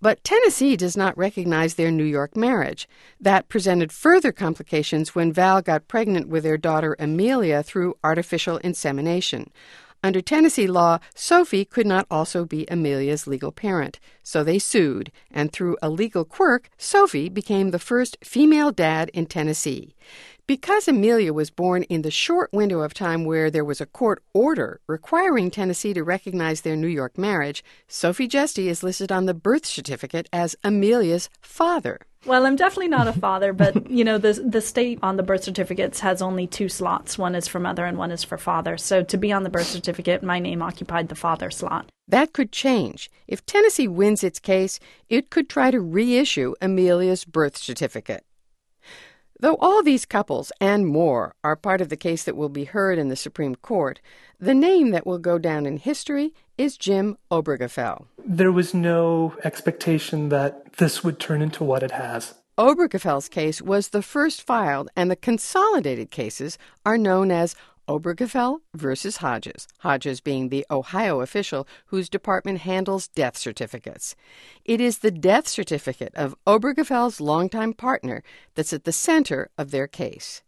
But Tennessee does not recognize their New York marriage. That presented further complications when Val got pregnant with their daughter Amelia through artificial insemination. Under Tennessee law, Sophy could not also be Amelia's legal parent, so they sued, and through a legal quirk, Sophy became the first female dad in Tennessee. Because Amelia was born in the short window of time where there was a court order requiring Tennessee to recognize their New York marriage, Sophy Jesty is listed on the birth certificate as Amelia's father. Well, I'm definitely not a father, but you know, the the state on the birth certificates has only two slots. One is for mother and one is for father. So to be on the birth certificate, my name occupied the father slot. That could change. If Tennessee wins its case, it could try to reissue Amelia's birth certificate. Though all these couples and more are part of the case that will be heard in the Supreme Court, the name that will go down in history is Jim Obergefell. There was no expectation that this would turn into what it has. Obergefell's case was the first filed, and the consolidated cases are known as Obergefell versus Hodges, Hodges being the Ohio official whose department handles death certificates. It is the death certificate of Obergefell's longtime partner that's at the center of their case.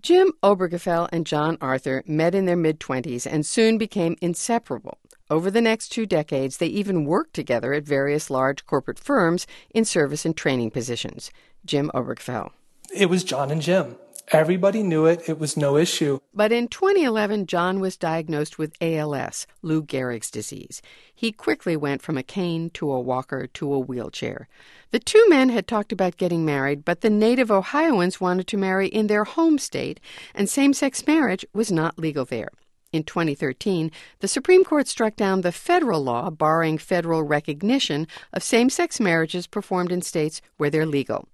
Jim Obergefell and John Arthur met in their mid 20s and soon became inseparable. Over the next two decades, they even worked together at various large corporate firms in service and training positions. Jim Obergefell. It was John and Jim. Everybody knew it. It was no issue. But in 2011, John was diagnosed with ALS, Lou Gehrig's disease. He quickly went from a cane to a walker to a wheelchair. The two men had talked about getting married, but the native Ohioans wanted to marry in their home state, and same sex marriage was not legal there. In 2013, the Supreme Court struck down the federal law barring federal recognition of same sex marriages performed in states where they're legal.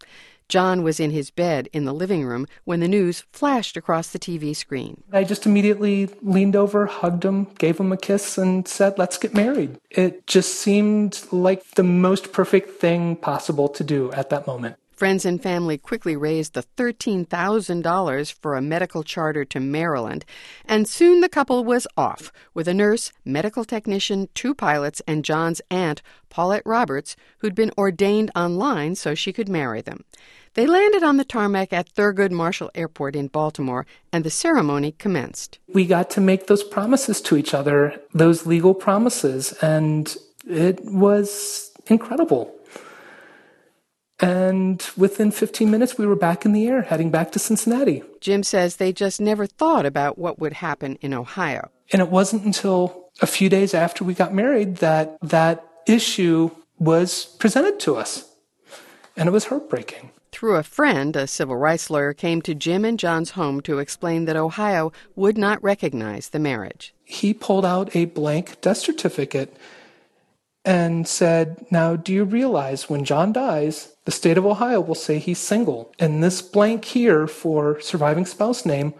John was in his bed in the living room when the news flashed across the TV screen. I just immediately leaned over, hugged him, gave him a kiss, and said, Let's get married. It just seemed like the most perfect thing possible to do at that moment. Friends and family quickly raised the $13,000 for a medical charter to Maryland, and soon the couple was off with a nurse, medical technician, two pilots, and John's aunt, Paulette Roberts, who'd been ordained online so she could marry them. They landed on the tarmac at Thurgood Marshall Airport in Baltimore, and the ceremony commenced. We got to make those promises to each other, those legal promises, and it was incredible. And within 15 minutes, we were back in the air, heading back to Cincinnati. Jim says they just never thought about what would happen in Ohio. And it wasn't until a few days after we got married that that issue was presented to us. And it was heartbreaking. Through a friend, a civil rights lawyer came to Jim and John's home to explain that Ohio would not recognize the marriage. He pulled out a blank death certificate and said, Now, do you realize when John dies, the state of Ohio will say he's single, and this blank here for surviving spouse name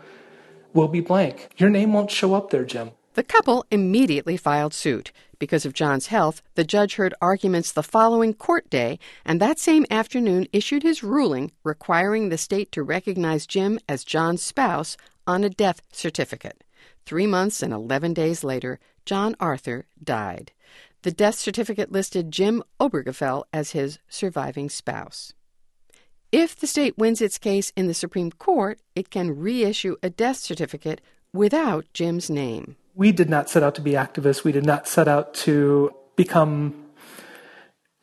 will be blank. Your name won't show up there, Jim. The couple immediately filed suit. Because of John's health, the judge heard arguments the following court day, and that same afternoon issued his ruling requiring the state to recognize Jim as John's spouse on a death certificate. Three months and 11 days later, John Arthur died. The death certificate listed Jim Obergefell as his surviving spouse. If the state wins its case in the Supreme Court, it can reissue a death certificate without Jim's name. We did not set out to be activists. We did not set out to become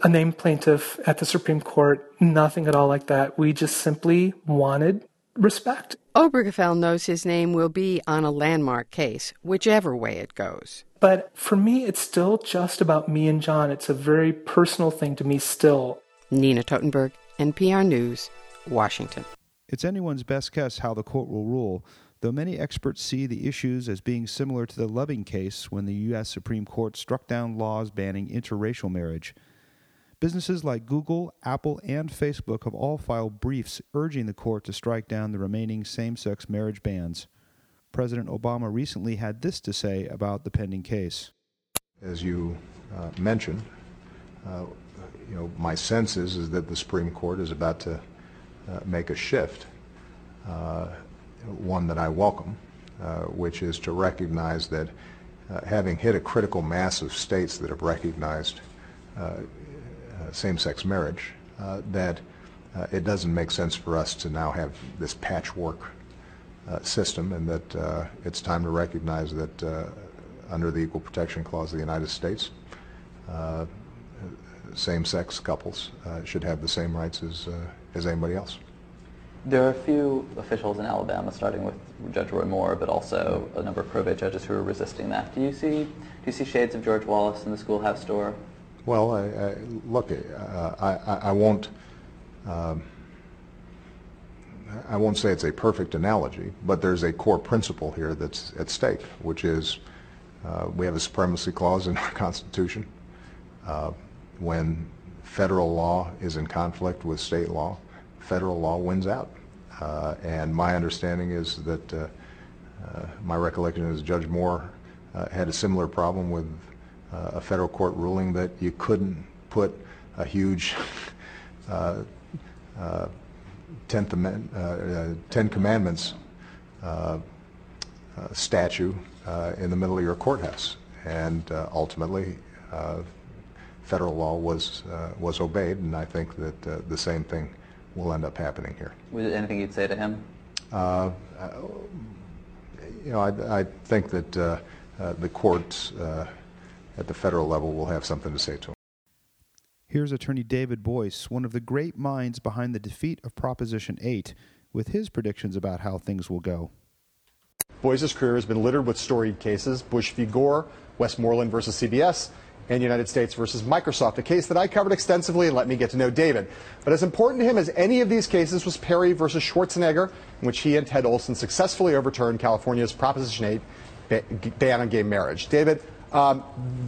a named plaintiff at the Supreme Court. Nothing at all like that. We just simply wanted respect. Obergefell knows his name will be on a landmark case, whichever way it goes. But for me, it's still just about me and John. It's a very personal thing to me still. Nina Totenberg, NPR News, Washington. It's anyone's best guess how the court will rule, though many experts see the issues as being similar to the Loving case when the U.S. Supreme Court struck down laws banning interracial marriage. Businesses like Google, Apple, and Facebook have all filed briefs urging the court to strike down the remaining same sex marriage bans. President Obama recently had this to say about the pending case. As you uh, mentioned, uh, you know, my sense is, is that the Supreme Court is about to uh, make a shift, uh, one that I welcome, uh, which is to recognize that uh, having hit a critical mass of states that have recognized same-sex marriage, that it doesn't make sense for us to now have this patchwork uh, system and that uh, it's time to recognize that uh, under the Equal Protection Clause of the United States, same-sex couples should have the same rights as, as anybody else. There are a few officials in Alabama, starting with Judge Roy Moore, but also a number of probate judges who are resisting that. Do you see do you see shades of George Wallace in the schoolhouse door? Well, I, I, look, uh, I, I, won't. Um, I won't say it's a perfect analogy, but there's a core principle here that's at stake, which is uh, we have a supremacy clause in our Constitution. Uh, when federal law is in conflict with state law, federal law wins out. Uh, and my understanding is that uh, uh, my recollection is Judge Moore had a similar problem with a federal court ruling that you couldn't put a huge uh, uh, Tenth Amendment, uh, uh, Ten Commandments uh, uh statue in the middle of your courthouse, and ultimately, federal law was was obeyed, and I think that the same thing will end up happening here. Was there anything you'd say to him? you know, I, I think that the courts at the federal level will have something to say to him. Here's attorney David Boies, one of the great minds behind the defeat of Proposition 8, with his predictions about how things will go. Boies' career has been littered with storied cases Bush v. Gore, Westmoreland versus CBS, and United States versus Microsoft, a case that I covered extensively and let me get to know David. But as important to him as any of these cases was Perry versus Schwarzenegger, in which he and Ted Olson successfully overturned California's Proposition 8 ban on gay marriage. David, um,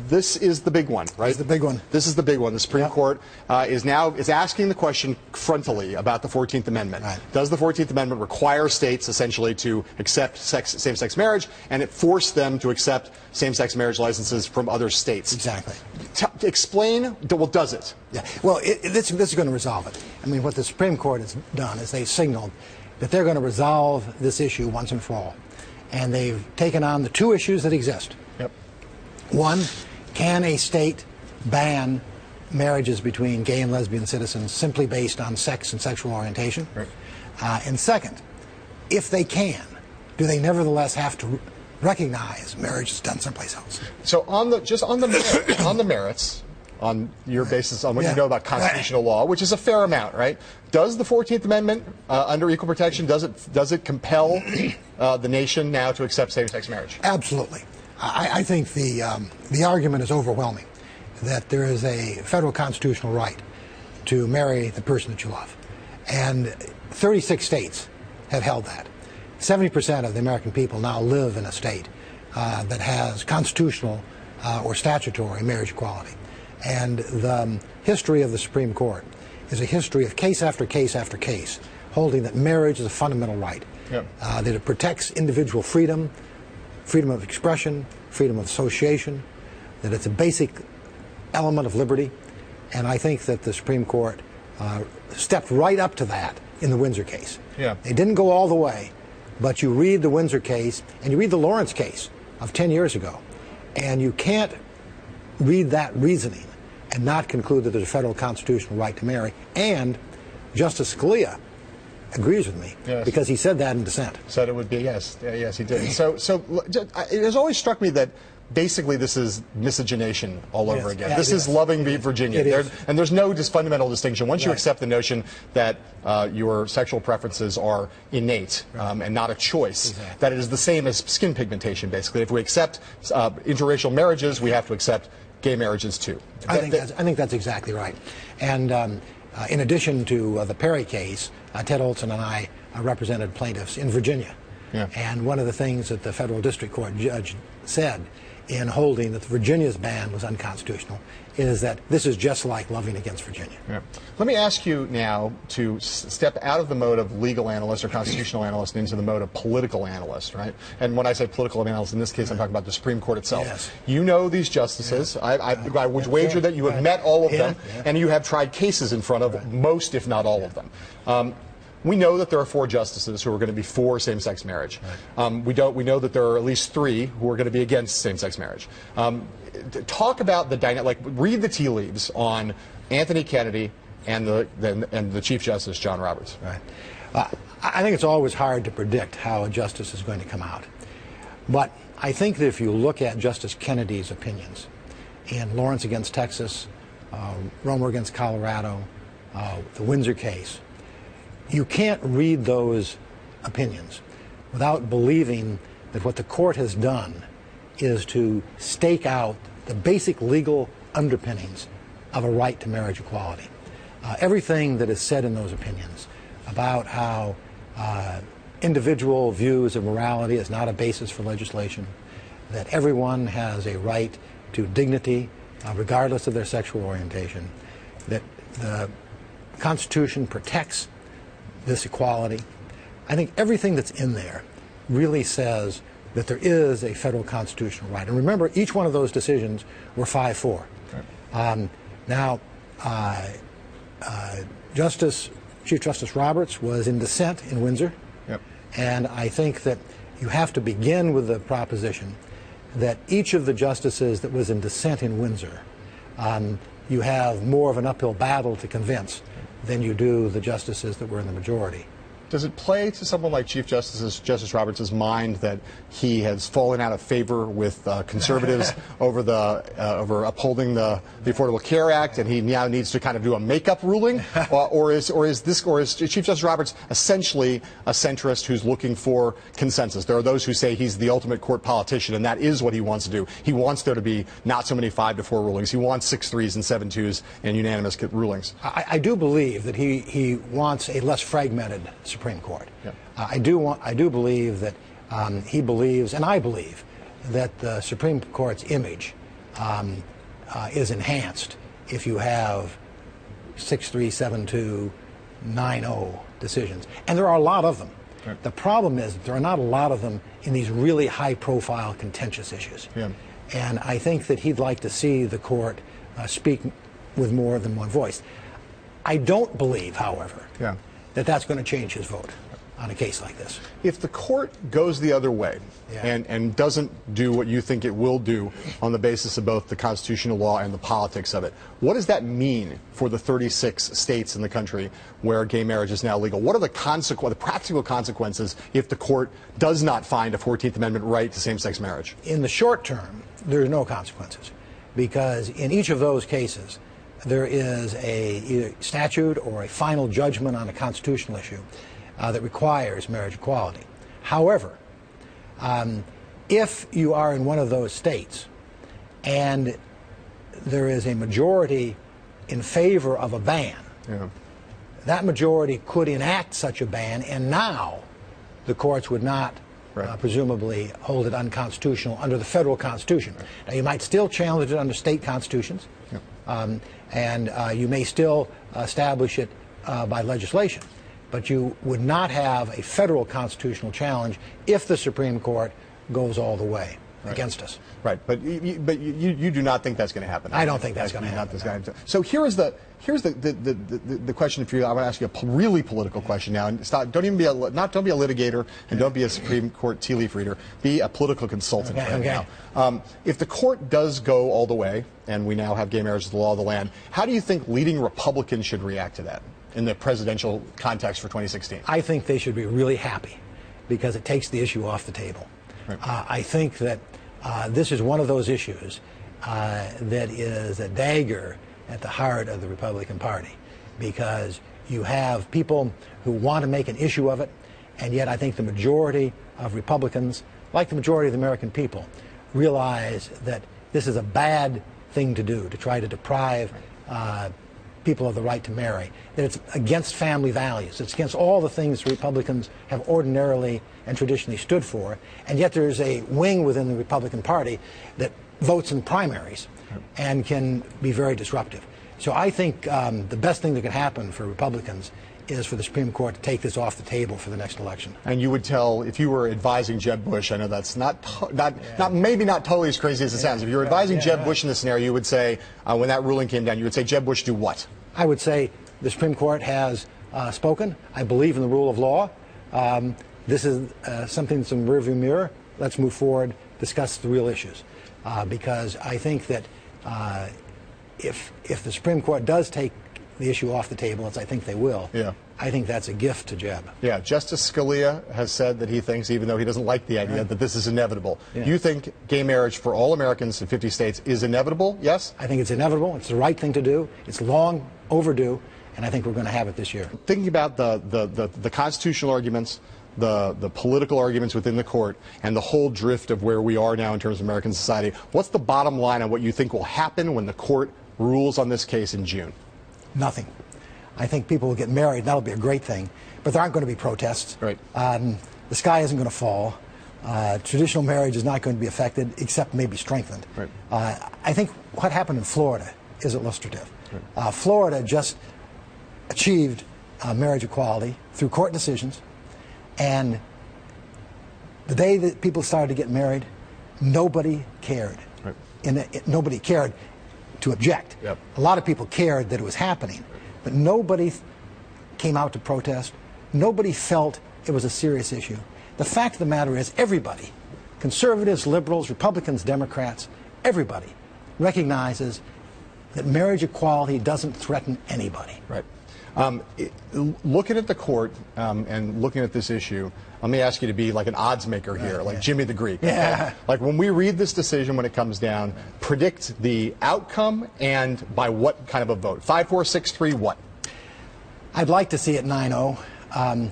this is the big one, right? This is the big one. This is the big one. The Supreme yep. Court uh, is now is asking the question frontally about the 14th Amendment. Right. Does the 14th Amendment require states essentially to accept sex, same-sex marriage, and it force them to accept same-sex marriage licenses from other states? Exactly. T- explain. Well, does it? Yeah. Well, it, it, this, this is going to resolve it. I mean, what the Supreme Court has done is they signaled that they're going to resolve this issue once and for all, and they've taken on the two issues that exist. One, can a state ban marriages between gay and lesbian citizens simply based on sex and sexual orientation? Right. Uh, and second, if they can, do they nevertheless have to recognize marriage is done someplace else? So on the just on the on the merits, on your basis on what Yeah. you know about constitutional law, which is a fair amount, right? Does the 14th Amendment, uh, under equal protection, does it does it compel uh, the nation now to accept same-sex marriage? Absolutely. I, I think the, um, the argument is overwhelming that there is a federal constitutional right to marry the person that you love. And 36 states have held that. 70% of the American people now live in a state uh, that has constitutional uh, or statutory marriage equality. And the um, history of the Supreme Court is a history of case after case after case holding that marriage is a fundamental right, Yep. uh, that it protects individual freedom, freedom of expression, freedom of association, that it's a basic element of liberty. And I think that the Supreme Court uh, stepped right up to that in the Windsor case. Yeah. They didn't go all the way, but you read the Windsor case and you read the Lawrence case of 10 years ago, and you can't read that reasoning and not conclude that there's a federal constitutional right to marry. And Justice Scalia agrees with me Yes. because he said that in dissent. Said it would be yes, Yeah, yes, he did. So, so l- ju- I- it has always struck me that basically this is miscegenation all over Yes. again. Yeah, this is is. loving Virginia, There- and there's no just fundamental distinction. Once you accept the notion that uh, your sexual preferences are innate um, and not a choice, that it is the same as skin pigmentation. Basically, if we accept uh, interracial marriages, we have to accept gay marriages too. I That- think that- that's, I think that's exactly right. And um, uh, in addition to uh, the Perry case, uh, Ted Olson and I uh, represented plaintiffs in Virginia. Yeah. And one of the things that the federal district court judge said in holding that Virginia's ban was unconstitutional is that this is just like Loving against Virginia. Yeah. Let me ask you now to step out of the mode of legal analyst or constitutional analyst and into the mode of political analyst, right? And when I say political analyst, in this case, I'm talking about the Supreme Court itself. Yes. You know these justices. I, I, I would wager that you have met all of Yeah, them, yeah. and you have tried cases in front of most, if not all of them. Um, we know that there are four justices who are going to be for same-sex marriage. Um, we don't. We know that there are at least three who are going to be against same-sex marriage. Um, talk about the dynamic. Like, read the tea leaves on Anthony Kennedy and the, the and the Chief Justice John Roberts. Right. Uh, I I think it's always hard to predict how a justice is going to come out. But I think that if you look at Justice Kennedy's opinions in Lawrence against Texas, uh, Romer against Colorado, uh, the Windsor case, you can't read those opinions without believing that what the court has done is to stake out the basic legal underpinnings of a right to marriage equality. Uh, everything that is said in those opinions about how uh, individual views of morality is not a basis for legislation, that everyone has a right to dignity uh, regardless of their sexual orientation, that the Constitution protects this equality. I think everything that's in there really says that there is a federal constitutional right. And remember, each one of those decisions were 5 4. Um, now, uh, uh, Justice, Chief Justice Roberts was in dissent in Windsor. Yep. And I think that you have to begin with the proposition that each of the justices that was in dissent in Windsor, um, you have more of an uphill battle to convince than you do the justices that were in the majority. Does it play to someone like Chief Justice Justice Roberts' mind that he has fallen out of favor with uh, conservatives over the uh, over upholding the, the Affordable Care Act, and he now needs to kind of do a makeup ruling, or, or is or is this or is Chief Justice Roberts essentially a centrist who's looking for consensus? There are those who say he's the ultimate court politician, and that is what he wants to do. He wants there to be not so many five to four rulings. He wants six threes and seven twos and unanimous rulings. I, I do believe that he, he wants a less fragmented Supreme Court. Yeah. Uh, I do want I do believe that um, he believes, and I believe, that the Supreme Court's image um, uh, is enhanced if you have six three seven two nine zero decisions, and there are a lot of them. The problem is that there are not a lot of them in these really high-profile, contentious issues. Yeah. And I think that he'd like to see the court uh, speak with more than one voice. I don't believe, however, Yeah. That that's going to change his vote on a case like this. If the court goes the other way Yeah. and, and doesn't do what you think it will do on the basis of both the constitutional law and the politics of it, what does that mean for the 36 states in the country where gay marriage is now legal? What are the, consequ- the practical consequences if the court does not find a 14th Amendment right to same sex marriage? In the short term, there are no consequences. because in each of those cases, there is a either statute or a final judgment on a constitutional issue uh, that requires marriage equality. However, um, if you are in one of those states and there is a majority in favor of a ban, Yeah. that majority could enact such a ban, and now the courts would not uh, presumably hold it unconstitutional under the federal constitution. Now, you might still challenge it under state constitutions, um, and uh, you may still establish it uh, by legislation, but you would not have a federal constitutional challenge if the Supreme Court goes all the way against us. Right, but you, but you, you do not think that's going to happen. I don't think that's gonna not happen, happen. So here is the here's the the, the, the, the question for you. I want to ask you a really political question now, and stop. Don't even be a not don't be a litigator and don't be a Supreme Court tea leaf reader. Be a political consultant Okay, right okay. now. Um, if the court does go all the way, and we now have gay marriage as the law of the land, how do you think leading Republicans should react to that in the presidential context for 2016? I think they should be really happy because it takes the issue off the table. Uh, I think that uh, this is one of those issues uh, that is a dagger at the heart of the Republican Party because you have people who want to make an issue of it, and yet I think the majority of Republicans, like the majority of the American people, realize that this is a bad thing to do to try to deprive uh, people of the right to marry, that it's against family values, it's against all the things Republicans have ordinarily and traditionally stood for, and yet there's a wing within the Republican Party that votes in primaries and can be very disruptive. So I think um, the best thing that could happen for Republicans is for the Supreme Court to take this off the table for the next election. And you would tell if you were advising Jeb Bush. I know that's not to- not not maybe not totally as crazy as it sounds. If you were advising yeah, Jeb yeah. Bush in this scenario, you would say uh, when that ruling came down, you would say Jeb Bush do what? I would say the Supreme Court has uh, spoken. I believe in the rule of law. Um, this is uh, something that's in the rearview mirror. Let's move forward, discuss the real issues. Uh, because I think that uh, if, if the Supreme Court does take the issue off the table, as I think they will, Yeah. I think that's a gift to Jeb. Yeah, Justice Scalia has said that he thinks, even though he doesn't like the idea, Right. that this is inevitable. Yeah. You think gay marriage for all Americans in 50 states is inevitable? Yes? I think it's inevitable. It's the right thing to do. It's long overdue, and I think we're going to have it this year. Thinking about the, the, the, the constitutional arguments, the, the political arguments within the court, and the whole drift of where we are now in terms of American society, what's the bottom line on what you think will happen when the court rules on this case in June? Nothing. I think people will get married. That'll be a great thing. But there aren't going to be protests. Right. Um, the sky isn't going to fall. Uh, traditional marriage is not going to be affected, except maybe strengthened. Right. Uh, I think what happened in Florida is illustrative. Uh, Florida just achieved uh, marriage equality through court decisions, and the day that people started to get married, nobody cared. Right. And it, nobody cared to object. Yep. A lot of people cared that it was happening, but nobody came out to protest. Nobody felt it was a serious issue. The fact of the matter is, everybody, conservatives, liberals, Republicans, Democrats, everybody recognizes that marriage equality doesn't threaten anybody. Right. Um, it- looking at the court um, and looking at this issue, let me ask you to be like an odds maker here, like Jimmy the Greek. okay? Yeah. Like when we read this decision when it comes down, predict the outcome and by what kind of a vote. Five, four, six, three, what? I'd like to see it 9 0. Um,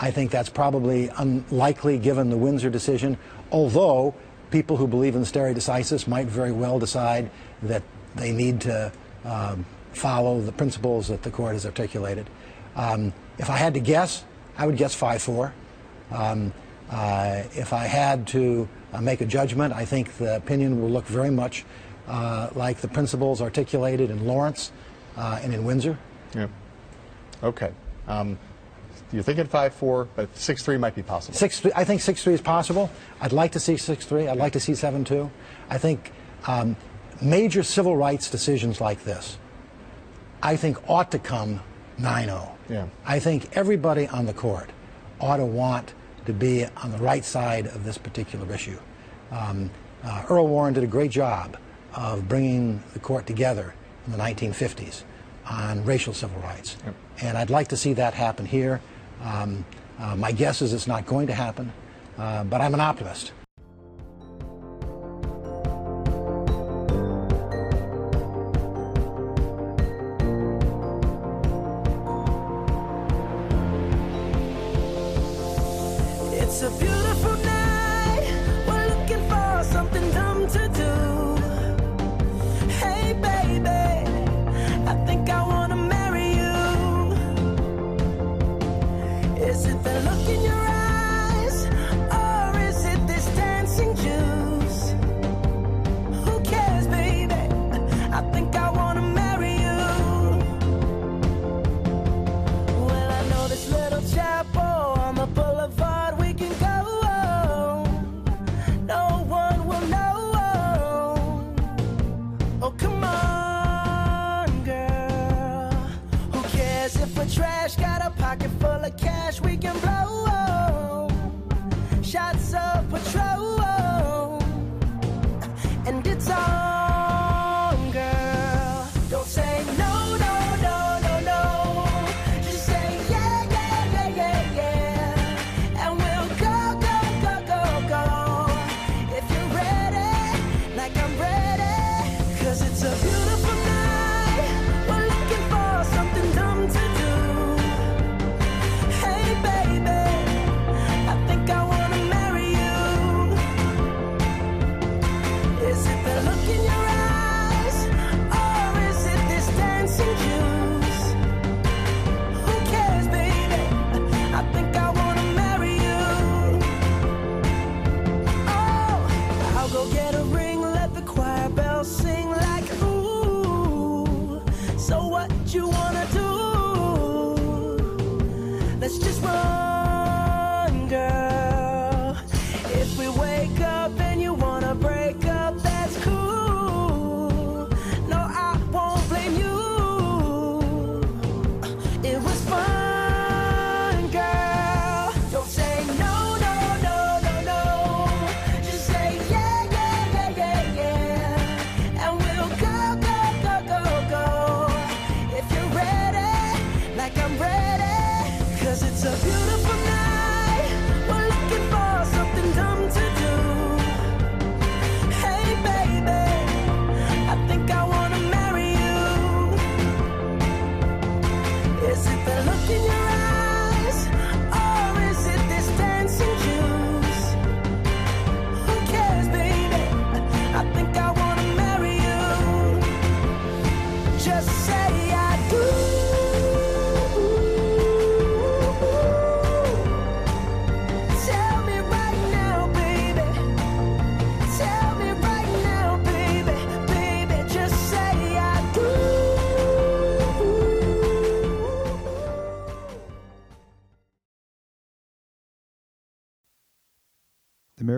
I think that's probably unlikely given the Windsor decision, although people who believe in stare decisis might very well decide that they need to um, follow the principles that the court has articulated. Um, if I had to guess, I would guess 5 4. Um, uh, if I had to uh, make a judgment, I think the opinion will look very much uh, like the principles articulated in Lawrence uh, and in Windsor. Yeah. Okay. Um, you're thinking five, four, but six, three might be possible. Six, I think six three is possible. I'd like to see six three. I'd like to see seven two. I think um, major civil rights decisions like this, I think ought to come 9-0. Yeah. I think everybody on the court ought to want to be on the right side of this particular issue. Um, uh, Earl Warren did a great job of bringing the court together in the 1950s on racial civil rights. And I'd like to see that happen here. Um, uh, my guess is it's not going to happen, uh, but I'm an optimist.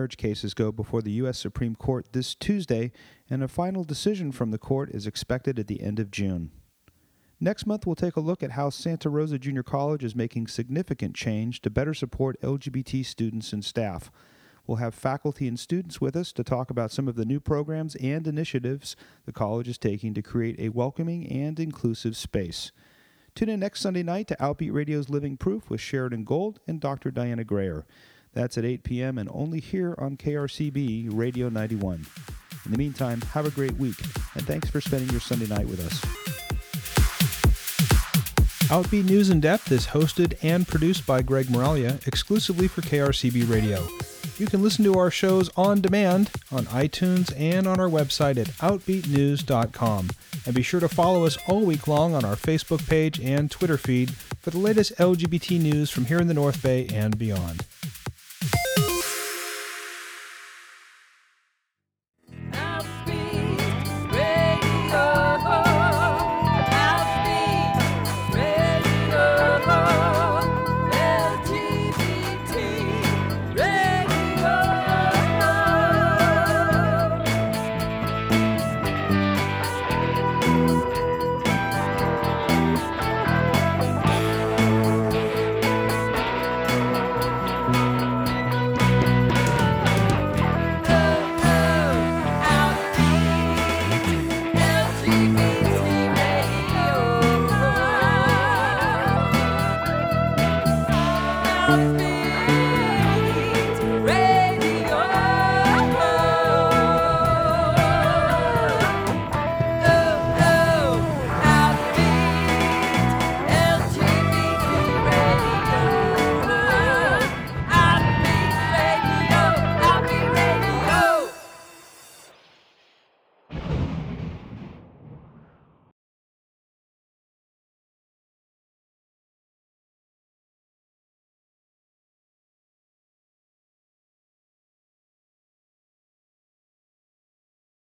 Marriage cases go before the U.S. Supreme Court this Tuesday, and a final decision from the court is expected at the end of June. Next month, we'll take a look at how Santa Rosa Junior College is making significant change to better support LGBT students and staff. We'll have faculty and students with us to talk about some of the new programs and initiatives the college is taking to create a welcoming and inclusive space. Tune in next Sunday night to Outbeat Radio's Living Proof with Sheridan Gold and Dr. Diana Grayer. That's at 8 p.m. and only here on KRCB Radio 91. In the meantime, have a great week, and thanks for spending your Sunday night with us. Outbeat News in Depth is hosted and produced by Greg Moralia exclusively for KRCB Radio. You can listen to our shows on demand on iTunes and on our website at OutbeatNews.com. And be sure to follow us all week long on our Facebook page and Twitter feed for the latest LGBT news from here in the North Bay and beyond.